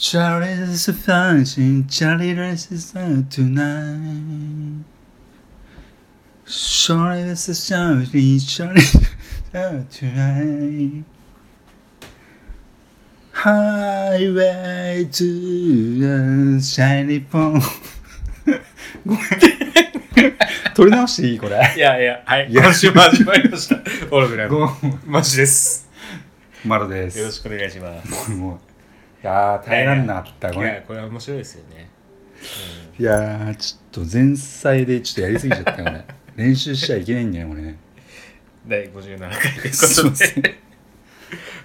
チャリレスファンシン、チャリレスファン、トゥナイン。ショーレスシン、チャリレス、チャリレスファン、トゥナイン。ハイウェイトゥーシャイリポン。ごめん。撮り直していいこれ。いやいや、はい。今週も始まりました。オールブラウン。マジです。マロです。よろしくお願いします。いやー、耐えらんなかった。ごめんいや、。これは面白いですよね。いやー、ちょっと前菜でちょっとやりすぎちゃったよね。練習しちゃいけないんだよ、これね。第57回というこ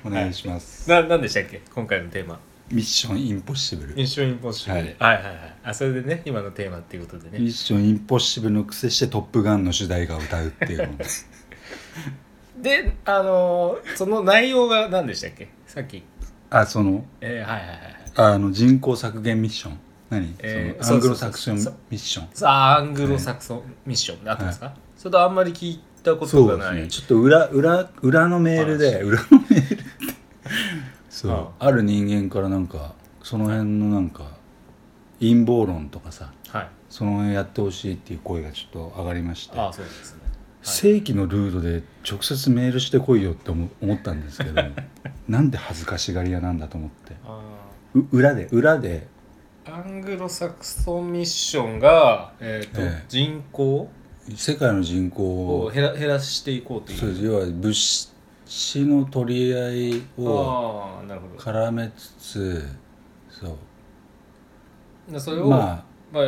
と。お願いします。な、なんでしたっけ？今回のテーマ。ミッションインポッシブル。ミッションインポッシブルで。はいはいはい。あ、それでね、今のテーマっていうことでね。ミッションインポッシブルの癖してトップガンの主題歌を歌うっていうの。で、あのー、その内容が何でしたっけ？さっき。あ、その、えー、はいはいはい。あの人口削減ミッション。何、えーそのアングロサクソンミッション。さあ、アングロサクソンミッションであってますか、それとあんまり聞いたことがない。ね。ちょっと裏、裏、裏のメールで、話裏のメール。そう、あある人間からなんか、その辺のなんか、陰謀論とかさ、はい。その辺やってほしいっていう声がちょっと上がりまして。ああ、そうですね。正規のルートで直接メールしてこいよって思思ったんですけど なんで恥ずかしがり屋なんだと思って。裏で裏で。ーアングロサクソンミッションが、えーとええ。人口？世界の人口をを減ら減らしていこうという。そうです。要は物資の取り合いを。絡めつつそう。でそれを、まあ。まあ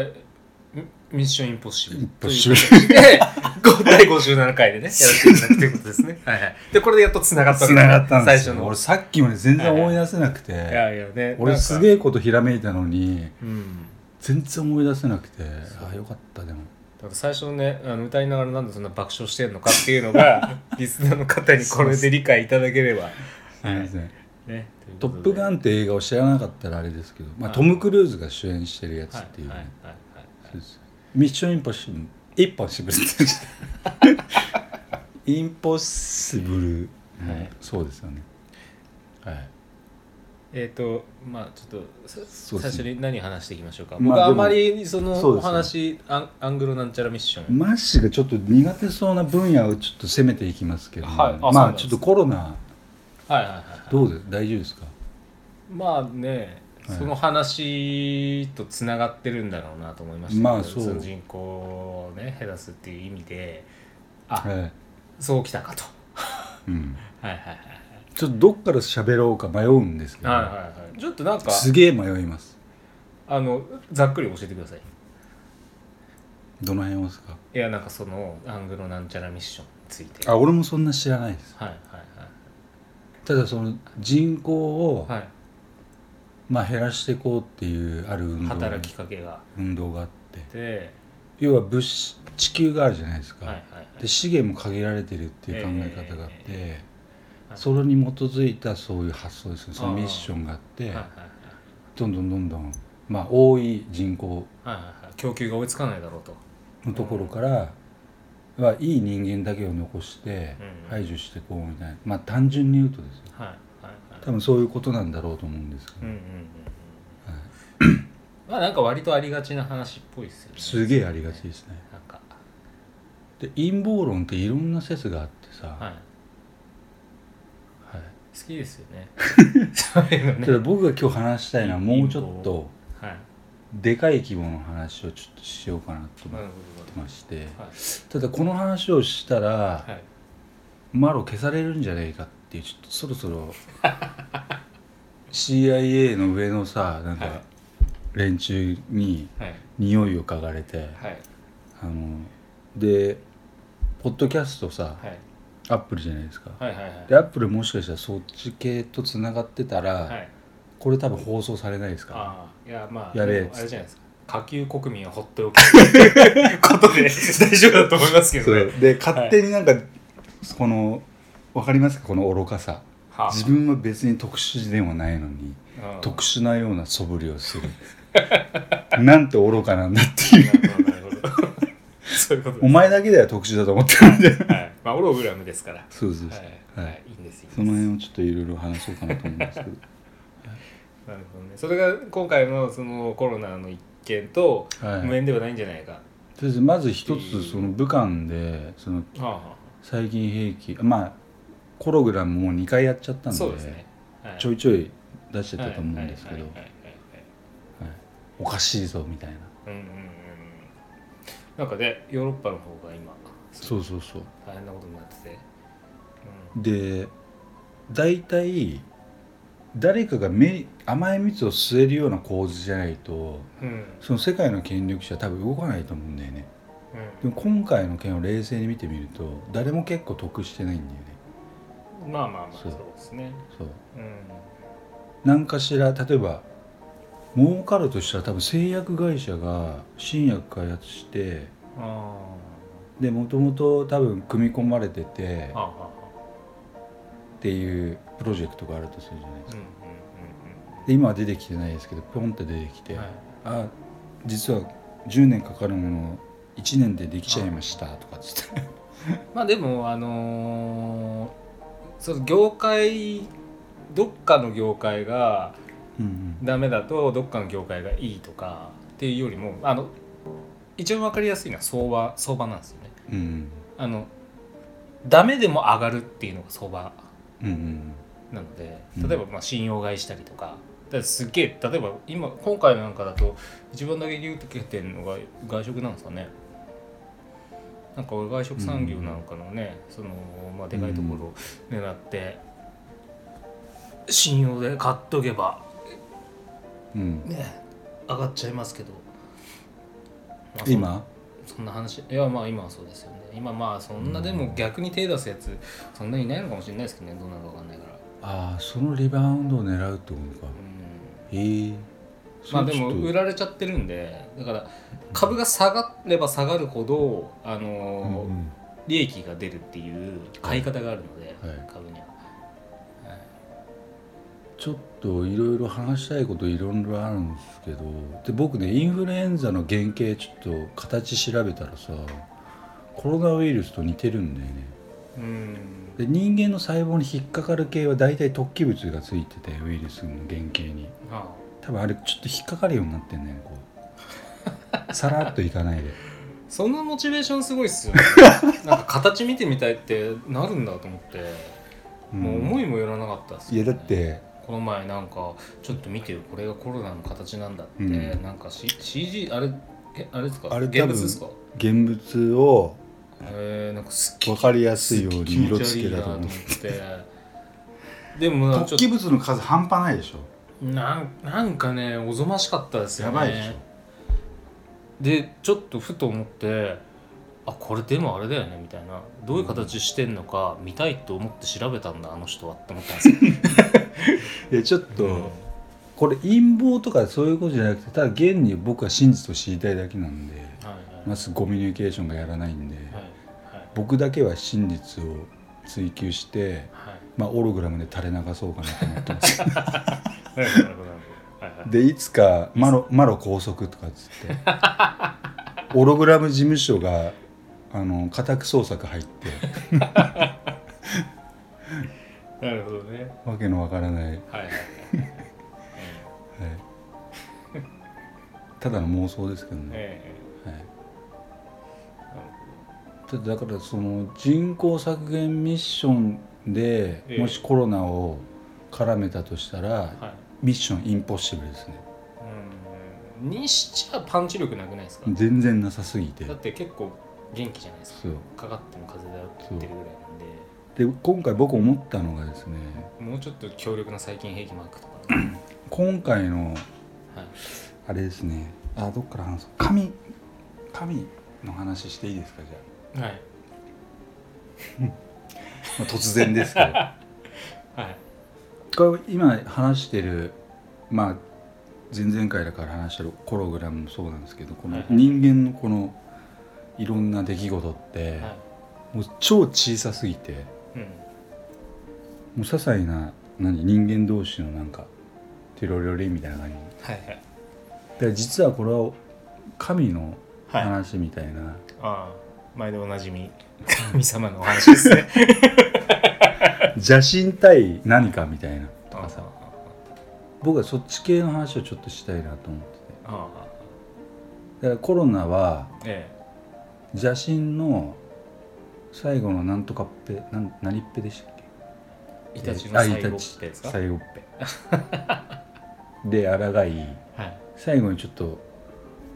ミミッションインポッシブル。インポッシブル 第57回でね やらせていただくということですね。はいはい。でこれでやっとつながったわつけですねながったんです最初の。よ俺さっきまで全然思い出せなくて、いやいやね俺すげええことひらめいたのにうん。全然思い出せなくて。そう。あよかったでも。だから最初ねあの歌いながらなんでそんな爆笑してんのかっていうのが リスナーの方にこれで理解いただければ。すいません、ね「トップガン」って映画を知らなかったらあれですけど、まあ、はい。トム・クルーズが主演してるやつはいっていうね、はい。はい。はい。そうです。ミッションインポッシブルインポッシブルって言っちゃった インポッシブル。もはい。そうですよね。はい。えっ、とまあちょっと最初に何話していきましょうか、まあ僕はあまりそのお話、アンアングロなんちゃらミッション、マッシーがちょっと苦手そうな分野をちょっと攻めていきますけども、はい。あまあちょっとコロナ。はいはいはいはい。どうで大丈夫ですか？まあね、はいその話とつながってるんだろうなと思いましたまあそう。の人口をね減らすっていう意味であ、はい、そうきたかと。うん、はいはいはいちょっとどっから喋ろうか迷うんですけど、はいはいはい。ちょっとなんかすげえ迷います。あのざっくり教えてください。どの辺をですか？いやなんかそのアングロなんちゃらミッションについて。あ俺もそんな知らないです。はいはいただその人口を、はいはいまあ、減らしていこうっていうある運動働きかけが。運動があって。で要は物資地球があるじゃないですか、はいはいはい。で資源も限られてるっていう考え方があって、えそれに基づいたそういう発想ですね。そのミッションがあってはいはいはい。どんどんどんどんまあ多い人口はいはいはい。供給が追いつかないだろうと。のところからはいい人間だけを残してうん。排除していこうみたいな。まあ単純に言うとですよ。はい多分そういうことなんだろうと思うんですけど、うんうんうんうん。まあなんか割とありがちな話っぽいですよね。すげえありがちですね。なんか。で陰謀論っていろんな説があってさ、はい。はい。好きですよね。そういうのただね僕が今日話したいのはもうちょっとはい。でかい規模の話をちょっとしようかなと思ってまして。はい。ただこの話をしたら、はい。マロ消されるんじゃないかっていうちょっとそろそろ。CIA の上のさなんかはい。連中にはい。匂いを嗅がれてはい。あのでポッドキャストさはい。アップルじゃないですか。はいはいはい。でアップルもしかしたらそっち系とつながってたら、はい。これ多分放送されないですから、ああいやまあやあれじゃないですか。下級国民を放っておく ことで大丈夫だと思いますけどね。で勝手になんか、この分かりますか？この愚かさ。はあ。自分は別に特殊でもないのにうん。特殊なような素振りをする。なんて愚かなんだっていう。お前だけでは特殊だと思ってるんではい。まあオログラムですから。そうです、はい、はい。はい、いいんですその辺をちょっといろいろ話そうかなと思うんですけど。なるほどね。それが今回のそのコロナの一件とはい。無縁ではないんじゃないか、とりあえずまず一つその武漢でそのはあは細菌兵器まあコログラムもう2回やっちゃったあ、んでそうですね、はい、ちょいちょい出してたと思うんですけどおかしいぞみたいな。はいうんうんうん。なんかねヨーロッパの方が今そうそうそう。大変なことになってて、で大体誰かが目甘い蜜を吸えるような構図じゃないとうん。うんその世界の権力者は多分動かないと思うんだよね。でも今回の件を冷静に見てみると誰も結構得してないんだよね。うん、まあまあまあそそううですね。そう。うん。何かしら例えば儲かるとしたら多分製薬会社が新薬開発してあでもともと多分組み込まれててっていうプロジェクトがあるとするじゃないですか。で今は出てきてないですけどポンって出てきて、うんはい。あ実は10年かかるものを1年でできちゃいましたとかっつって。まあでもあのーその業界どっかの業界がうんダメだとどっかの業界がいいとかっていうよりもあの一番わかりやすいのは相場相場なんですよね。うんうん。あのダメでも上がるっていうのが相場なのでうん。例えばまあ信用買いしたりとか,、だすっげえ例えば今今回なんかだと一番打撃受けてるのが外食なんですかねなんか俺外食産業なんかのね、そのまあでかいところを狙って、信用で買っとけば。うん。ね。上がっちゃいますけど、まあ今？そんな話。いやまあ今はそうですよね。今まあそんなでも逆に手出すやつそんなにいないのかもしれないですけどね。どうなるかわかんないから。ああそのリバウンドを狙うってことか。うん。へえまあでも売られちゃってるんでだから株が下がれば下がるほどあのーうんうん。利益が出るっていう買い方があるので、はい。株には、はい。ちょっといろいろ話したいこといろいろあるんですけどで僕ねインフルエンザの原型ちょっと形調べたらさコロナウイルスと似てるんだよね。うん。で人間の細胞に引っかかる系は大体突起物がついててウイルスの原型に。あ多分あれちょっと引っかかるようになってんねこう。さらっといかないで。そのモチベーションすごいっすよね。なんか形見てみたいってなるんだと思って、もう思いもよらなかったっすね。やだって。この前なんかちょっと見てよこれがコロナの形なんだって、うん。なんか、C、CG あれえあれですか？あれ現物ですか？現物をえー、なんかすっ分かりやすいように色付けだと思って。でも 突起物の数半端ないでしょ。となんなんかねおぞましかったですよね。やばいでしょ。でちょっとふと思ってあこれでもあれだよねみたいな。どういう形してんのか見たいと思って調べたんだあの人はって思ったんですよ、いやちょっと、うんこれ陰謀とかそういうことじゃなくてただ現に僕は真実を知りたいだけなんではいはい。まずコミュニケーションがやらないんで、はいはい。僕だけは真実を追求して、はい。まあ、オログラムで垂れ流そうかなと思ってます なるほどなるほどはい。はいでいつかマロマロ拘束とかっつって オログラム事務所があの家宅捜索入ってなるほどね。わけのわからない、はい、はいはい。はい。ただの妄想ですけどね、えはい。えだだからその人口削減ミッションでええ。もしコロナを絡めたとしたら、はいミッションインポッシブルですね。うん。にしちゃパンチ力なくないですか？全然なさすぎて。だって結構元気じゃないですか。かかっても風邪だよって言ってるぐらいなんで。で今回僕思ったのがですねもうちょっと強力な細菌兵器マークとか。ね、今回のはい、あれですね。あどっから話そう。神神の話していいですかじゃはい。あ、まあ、突然ですけど。はい今話してるまあ前々回だから話してるコログラムもそうなんですけどこのはいはい人間のこのいろんな出来事って、はもう超小さすぎていうん。もう些細な何人間同士のなんかテロリョリみたいな感じ。はいはい。だから実はこれは神のはい。あ話みたいな、あ毎度おなじみ。神様のお話ですね 邪神対何かみたいなとかさ。僕はそっち系の話をちょっとしたいなと思ってて。あだからコロナは邪神の最後のなんとかっぺなん何っぺでしたっけ？えイタチの最後っあイタチ。てですか最後っぺ。で抗い。はい。最後にちょっと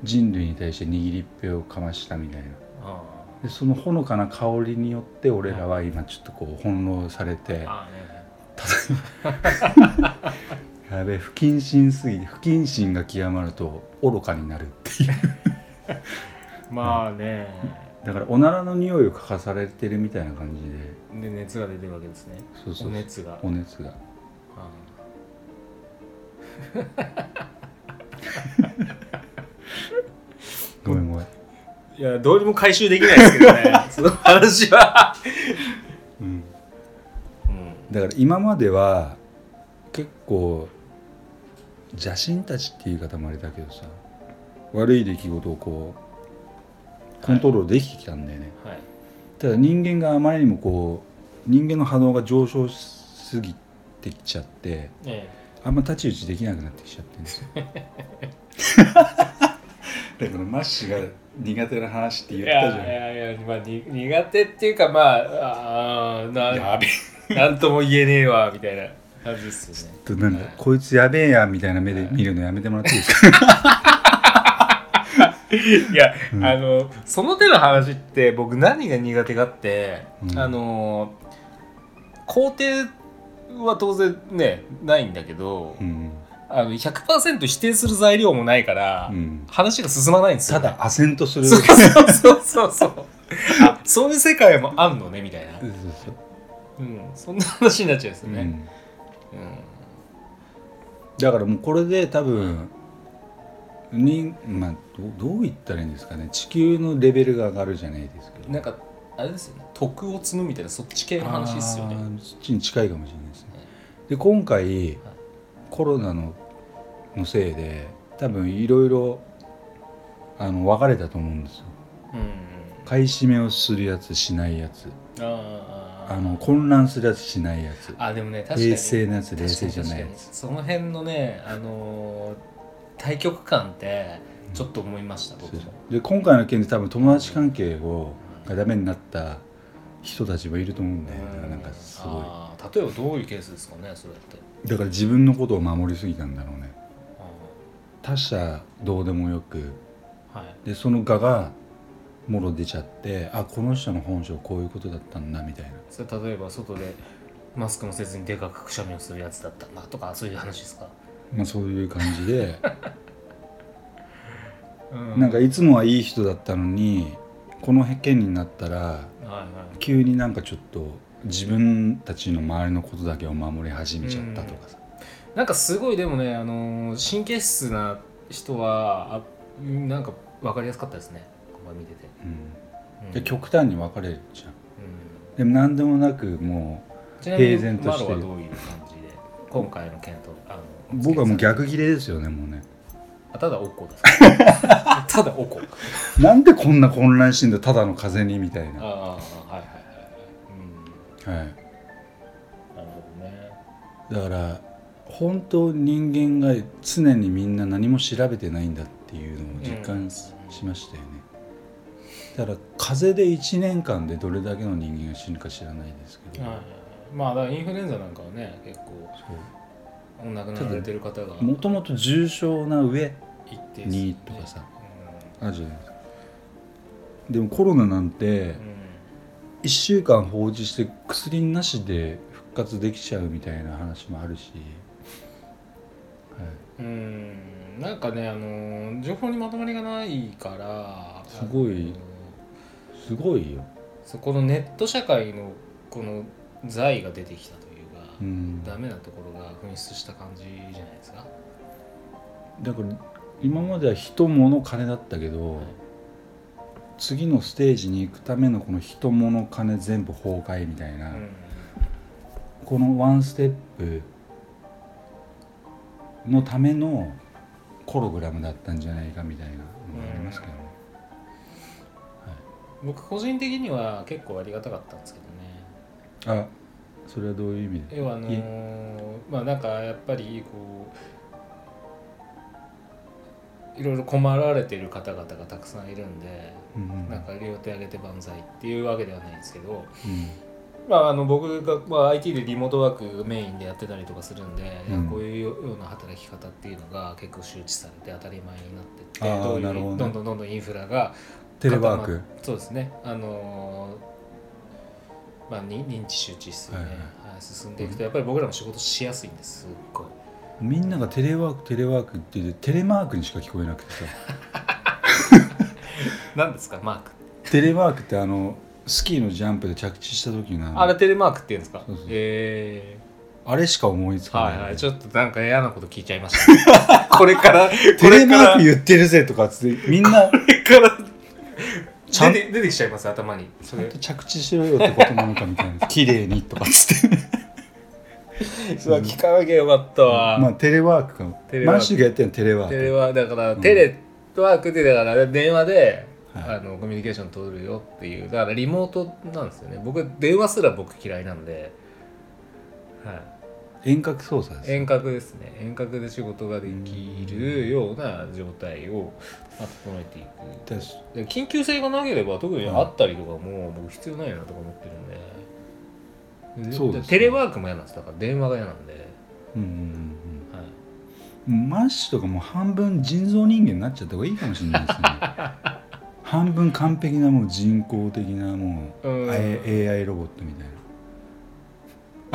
人類に対して握りっぺをかましたみたいな。あでそのほのかな香りによって俺らは今ちょっとこう翻弄されてあああね。やべえ不謹慎すぎて不謹慎が極まると愚かになるっていう。まあね、だからおならの匂いを嗅かされてるみたいな感じで。で熱が出てるわけですね。そうそうお熱が。お熱が。あごめんごめん、あいやどうにも回収できないですけどね。その話は、うん、うん、だから今までは結構邪神たちっていう言い方もあれだけどさ悪い出来事をこうコントロールできてきたんだよね、はい。ただ人間があまりにもこう人間の波動が上昇しすぎてきちゃってえあんま太刀打ちできなくなってきちゃってるんですよ だからマッシュが苦手な話ってい言ったじゃんやいやいや、まあ、に苦手っていうかまああなやべえなんとも言えねえわみたいな感じですよねとなんかこいつやべえやみたいな目で見るのやめてもらっていいですかいや、うんあのその手の話って僕何が苦手かって、うんあの肯定は当然ねないんだけど、うん、あの100%否定する材料もないから、うん、話が進まないんですよ、ただアセントする。そうそうそうそう。そうあそういう世界もあんのねみたいな、そうそうう。ん、そんな話になっちゃうんですよね、うん。うん。だからもうこれで多分にまあどどう言ったらいいんですかね。地球のレベルが上がるじゃないですけど。なんかあれですよね。徳を積むみたいなそっち系の話ですよね。そっちに近いかもしれないですね。で今回コロナののせいで多分いろいろあの分かれたと思うんですよ。うん買い占めをするやつしないやつ。あーあの混乱するやつしないやつ。あでもね確かに。冷静なやつ冷静じゃないやつ。その辺のねあのー対極感ってちょっと思いました、僕も。で今回の件で多分友達関係をがダメになった人たちもいると思うんだよね。なんかすごい例えばどういうケースですかねそれって。だから自分のことを守りすぎたんだろうね。あ他者どうでもよく。ーはい。でその我がもろ出ちゃってあこの人の本性こういうことだったんだみたいな。それ例えば外でマスクもせずにでかくくしゃみをするやつだったんだとかそういう話ですか、まあそういう感じで。うなんかいつもはいい人だったのにこの件になったらはいはい。急になんかちょっと自分たちの周りのことだけを守り始めちゃったとかさ、なんかすごいでもね、あのー神経質な人はあうんなんか分かりやすかったですね。これ見てて、うん。うん。で極端に分かれるじゃん。うん。でも何でもなくもちなみに平然として。るマロはどういう感じで今回の件とあうの僕はもう逆切れですよねもうね。あただおっこですか？ただおこ。なんでこんな混乱してんだただの風にみたいな、ああはい。なるほどねだから本当人間が常にみんな何も調べてないんだっていうのを実感ししましたよね、だから風邪で1年間でどれだけの人間が死ぬか知らないですけど、はい。まあだからインフルエンザなんかはね結構お亡くなられてる方がもともと重症な上にとかさうあるじゃないですか。でもコロナなんてんうん1週間放置して薬なしで復活できちゃうみたいな話もあるし、はい、うん。なんかねあの情報にまとまりがないからすごい。すごいよ、そこのネット社会のこの財が出てきたというか、うん、ダメなところが噴出した感じじゃないですか、だから今までは人物金だったけど、次のステージに行くためのこの人物金全部崩壊みたいな、うん。このワンステップのためのコログラムだったんじゃないかみたいなのがありますけどね、僕個人的には結構ありがたかったんですけどね。あそれはどういう意味で？要はあのーまあなんかやっぱりこういろいろ困られている方々がたくさんいるんでうんうん。なんか両手挙げて万歳っていうわけではないんですけど、うん。まあ、あの僕が、まあ、IT でリモートワークメインでやってたりとかするんで、うん。こういうような働き方っていうのが結構周知されて当たり前になってってどういうね。どんどんどんどんインフラがテレワーク。そうですね。あのーまあ、に認知周知ですよね、はいはい。はい進んでいくとやっぱり僕らも仕事しやすいんですすっごい。みんながテレワークテレワークって言ってテレマークにしか聞こえなくてさ。何ですかマーク。テレワークってあのスキーのジャンプで着地した時のあれテレマークって言うんですか？そうそうえあれしか思いつー、かない。い、ははい。ちょっとなんか嫌なこと聞いちゃいました、これからこテレマーク言ってるぜとかっつってみんなこれから。ちゃん出て出てきちゃいます頭に。それ。着地しろよってことなのかみたいな。綺麗にとかっつって うわ聞かなきゃよかったわ、まあテレワークかテレワーク。マンシーがやってるのテレワーク。テレワだから、うんテレワークってだから電話で、はい。あのコミュニケーション取るよっていう。だからリモートなんですよね。僕電話すら僕嫌いなんで、は遠隔操作でい、す遠隔ですね。遠隔で仕事ができるような状態を整えていく。緊急性がなければ特にあったりとかも僕必要ないなとか思ってるんでそうですね。テレワークも嫌なんです。だから電話が嫌なんで、うんうんうんはい、うん。マッシュとかもう半分人造人間になっちゃった方がいいかもしれないですね。半分完璧なもう人工的なもう、うん。AI ロボットみたい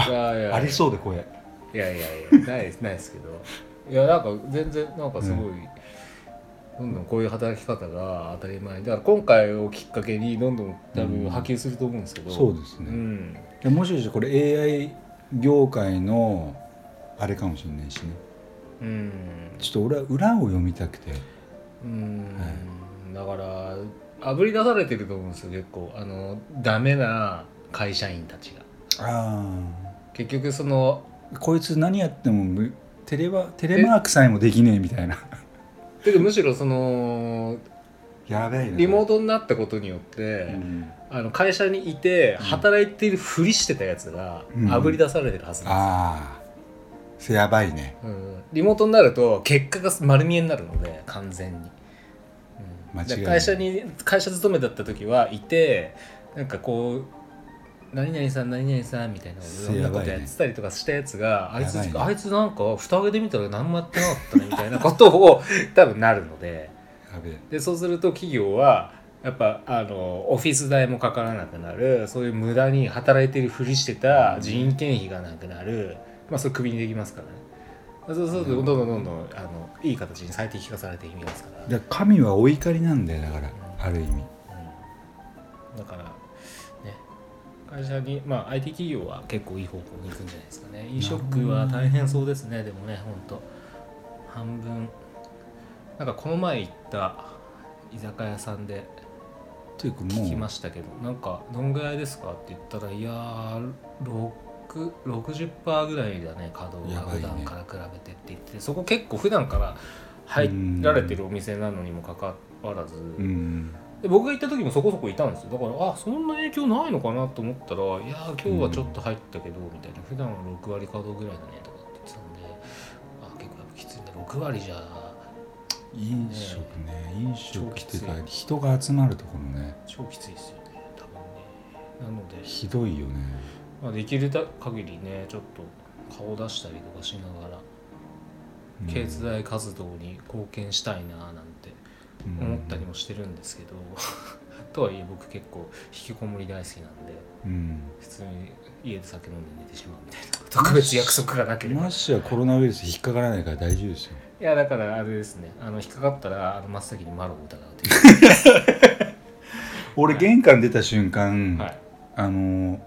いやいやなありそうで声いやいやいやないですないですけど。いやなんか全然なんかすごい、どんどんこういう働き方が当たり前だから今回をきっかけにどんどん多分波及すると思うんですけど、そうですね、うん。でもしかしてこれ AI 業界のあれかもしれないしね。うん。ちょっと俺は裏を読みたくて。うん、だからあぶり出されてると思うんですよ結構。あのダメな会社員たちが。あ結局そのあこいつ何やってもむテレワテレマークさえもできねえみたいなてかむしろそのやべえな。リモートになったことによって、うん。あの会社にいて働いているふりしてたやつがうん。あぶり出されてるはずなんああそれやばいね。ですよ、うん、リモートになると結果が丸見えになるので完全に、うん。間違いない。で会社に会社勤めだった時はいてなんかこう何々さん何々さんみたいなそんなことやってたりとかしたやつがあいつねあいつなんか蓋開けてみたら何もやってなかったねみたいなことを 多分なるので。でそうすると企業はやっぱあのオフィス代もかからなくなる。そういう無駄に働いてるふりしてた人件費がなくなる、まあそれクビにできますからね。そうするとど。んどんどんどんあのいい形に最適化されていきますから、だから神はお怒りなんだよだからある意味。うん。だからね会社にまあ IT 企業は結構いい方向に行くんじゃないですかね。飲食は大変そうですねでもねほんと。半分。なんかこの前行った居酒屋さんで聞きましたけどなんかどんぐらいですかって言ったらいやー6 60%ぐらいだね稼働が普段から比べてって言ってそこ結構普段から入られてるお店なのにもかかわらず、うんで僕が行った時もそこそこいたんですよ。だからあそんな影響ないのかなと思ったらいやー今日はちょっと入ったけど、みたいな。普段は6割稼働ぐらいだねとかって言ってたんであ結構やっぱきついんだ。6割じゃ飲食ね飲食っていう人が集まるところね。超きついですよね多分ね。なのでひどいよね。まあ、できる限りねちょっと顔出したりとかしながらうん。経済活動に貢献したいななんてしてるんですけど、とはいえ僕結構引きこもり大好きなんでうん。普通に家で酒飲んで寝てしまうみたいな特別約束がなければ。マッシュはコロナウイルス引っかからないから大丈夫ですよ。いやだからあれですね。あの引っかかったらあの真っ先にマロを疑うという。俺玄関出た瞬間、はい。あのー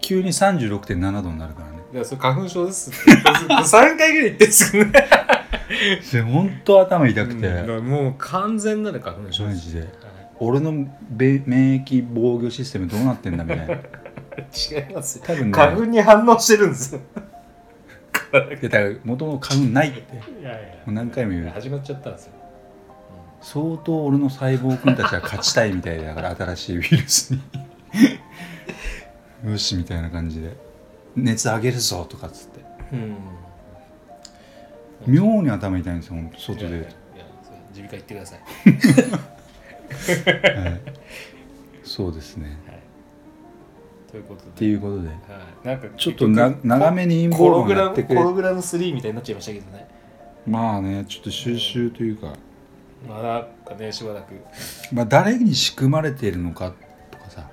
急に36.7度になるからね。いやそれ花粉症ですって。3回ぐらい言ってんですけどね。で 本当頭痛くて、うんもう完全なる花粉症です。マジで。はい。俺のべ免疫防御システムどうなってんだみたいな。違いますよ。多分ね。花粉に反応してるんですよ。だから元々花粉ないって。いやいや。う何回も言う。始まっちゃったんですよ、相当俺の細胞君たちは勝ちたいみたいだから新しいウイルスに。よしみたいな感じで。熱上げるぞとかっつって。うん妙に頭痛いんですよ外出るいやいやそれ耳鼻科行ってください、と、はい、そうですね。はい、ということで。っていうことで。はい、なんかちょっとな長めに陰謀論やってくれ。コログラム3みたいになっちゃいましたけどね。まあねちょっと収集というか、まあなんかねしばらく、まあ、誰に仕組まれているのかとかさ。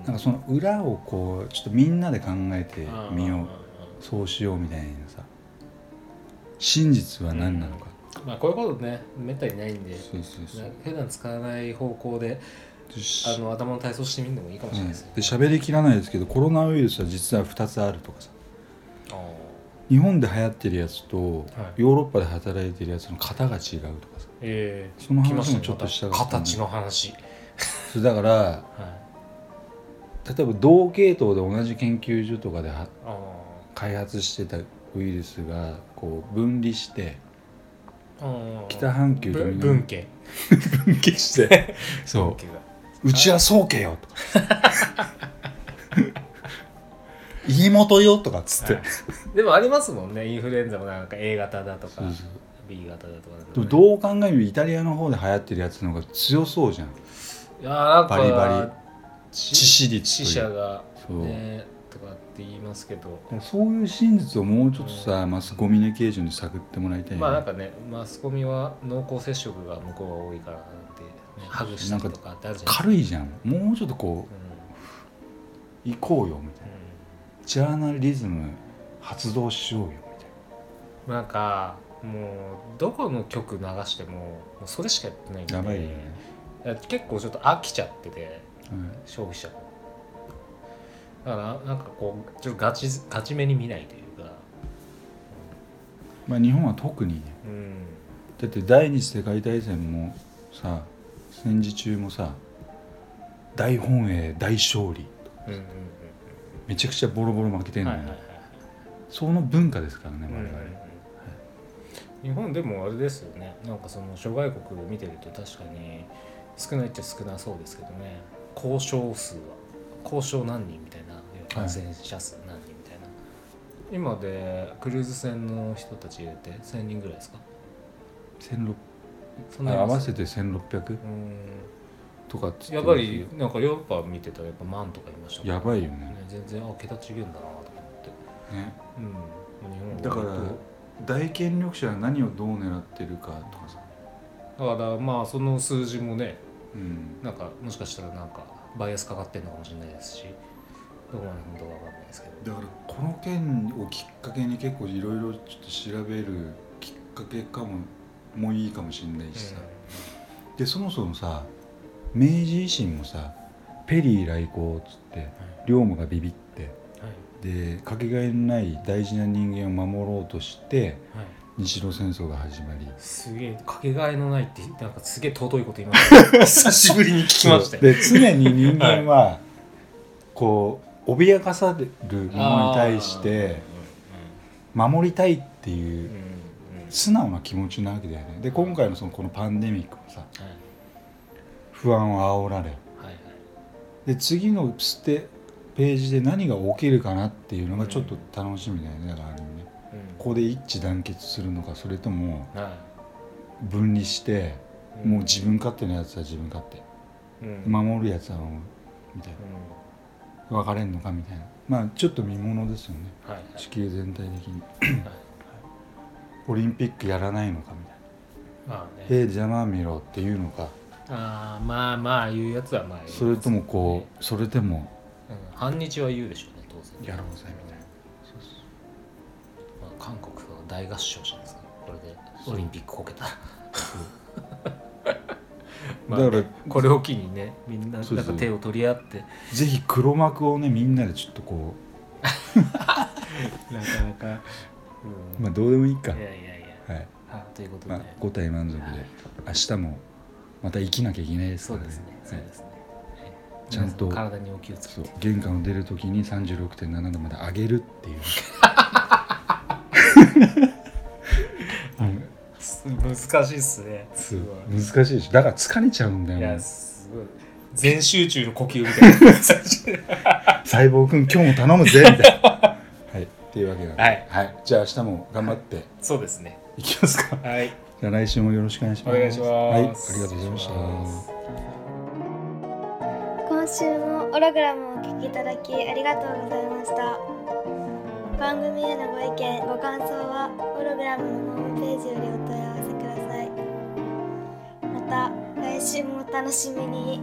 うん。なんかその裏をこうちょっとみんなで考えてみよう。うんそうしようみたいな。さ真実は何なのか、まあこういうことねめったにないんでそうそうそう。な普段使わない方向であの頭の体操してみるのもいいかもしれないですねで、喋りきらないですけどコロナウイルスは実は2つあるとかさ。あ日本で流行ってるやつと、はい。ヨーロッパで働いてるやつの型が違うとかさ。ええその話もちょっとしたまかった形の話、それだから はい、例えば同系統で同じ研究所とかではあ開発してたウイルスがこう分離して北半球とぶ南文系分岐して。そう。うちは宗家よ。とか。家元よとかっつって、はい。でもありますもんね。インフルエンザもなんか A 型だとか B 型だとか。でもどう考えてもイタリアの方で流行ってるやつの方が強そうじゃん。いやーなんかバリバ致致死率という。死者がそうって言いますけど。そういう真実をもうちょっとさ、マスコミュニケーションで探ってもらいたいね。まあなんかねマスコミは濃厚接触が向こうは多いからなんて、ね、ハグしたりとかってあるじゃないですか。軽いじゃんもうちょっとこうん。う行こうよみたいな。ジャーナリズム発動しようよみたいうんなんかもうどこの曲流してももうそれしかやってないんで。なやばいよね、結構ちょっと飽きちゃっててうん消費者もだからなんかこうちょっとガチガチめに見ないというか。まあ日本は特にね。うん。だって第二次世界大戦もさ戦時中もさ大本営大勝利。うんうんめちゃくちゃボロボロ負けてうんんのよ、はいはいはい。その文化ですからね我々、うんうんうん。日本でもあれですよね。なんかその諸外国見てると確かに少ないっちゃ少なそうですけどね。交渉数は交渉何人みたいな感染者数何人みたいな、今でクルーズ船の人たち入れて1000人ぐらいですか？1600そんなにいます合わせて1600うん。とかっつってやっぱりなんかヨーロッパ見てたらやっぱ万とかいましたやばいよね。ね全然あ桁違うんだなと思って。ね。うん。日本だから大権力者は何をどう狙ってるかとかさ、だからまあその数字もねうん、なんかもしかしたらなんかバイアスかかってるのかもしれないですしどこまで本当かわかんないですけど。だからこの件をきっかけに結構いろいろちょっと調べるきっかけかももいいかもしれないしさ、でそもそもさ明治維新もさペリー来航っつって龍馬がビビってはい。でかけがえのない大事な人間を守ろうとしてはい日露戦争が始まり。すげえかけがえのないってなんかすげえ尊いこと言いましたね久しぶりに聞きましたよで常に人間はこう脅かされるものに対して守りたいっていう素直な気持ちなわけだよね。で今回のそのこのパンデミックもさはい。不安を煽られはいはい。で次のステページで何が起きるかなっていうのがちょっと楽しみだよねだからねここで一致団結するのかそれとも分離していもう自分勝手なやつは自分勝手。うん。守るやつは守るみたいな。分かれんのかみたいな。まあちょっと見ものですよね。地球全体的に。はいオリンピックやらないのかみたいな。まあね。えー、邪魔見ろっていうのか。ああまあまあ言うやつはまあそれともこうそれでもうん。半日は言うでしょうね当然。やろうぜみたいな。まあ、韓国の大合唱じゃないですか？これでオリンピックこけたら。まあねだからこれを機にねみんななんか手を取り合って。ぜひ黒幕をねみんなでちょっとこ なかなか、うまあどうでもいいか。いやいやいや。はい。あということで、まあ5体満足で明日もまた生きなきゃいけないですからね。そうですねそうですね、はいちゃんと皆さ体にお気をつけそうて玄関を出るときに36.7度まで上げるっていう難しいっすね。す難しいでしょだから疲れちゃうんだいやよもうすごい。全集中の呼吸みたいな。細胞くん今日も頼むぜみたいな。っていうわけなんで、はい。じゃあ明日も頑張って。そうですね。いきますか、はい。じゃあ来週もよろしくお願いします。お願いします。はい。ありがとうございました。今週もオログラムをお聞きいただきありがとうございました番組へのご意見ご感想はホログラムのホームページよりお問い合わせください。また来週もお楽しみに。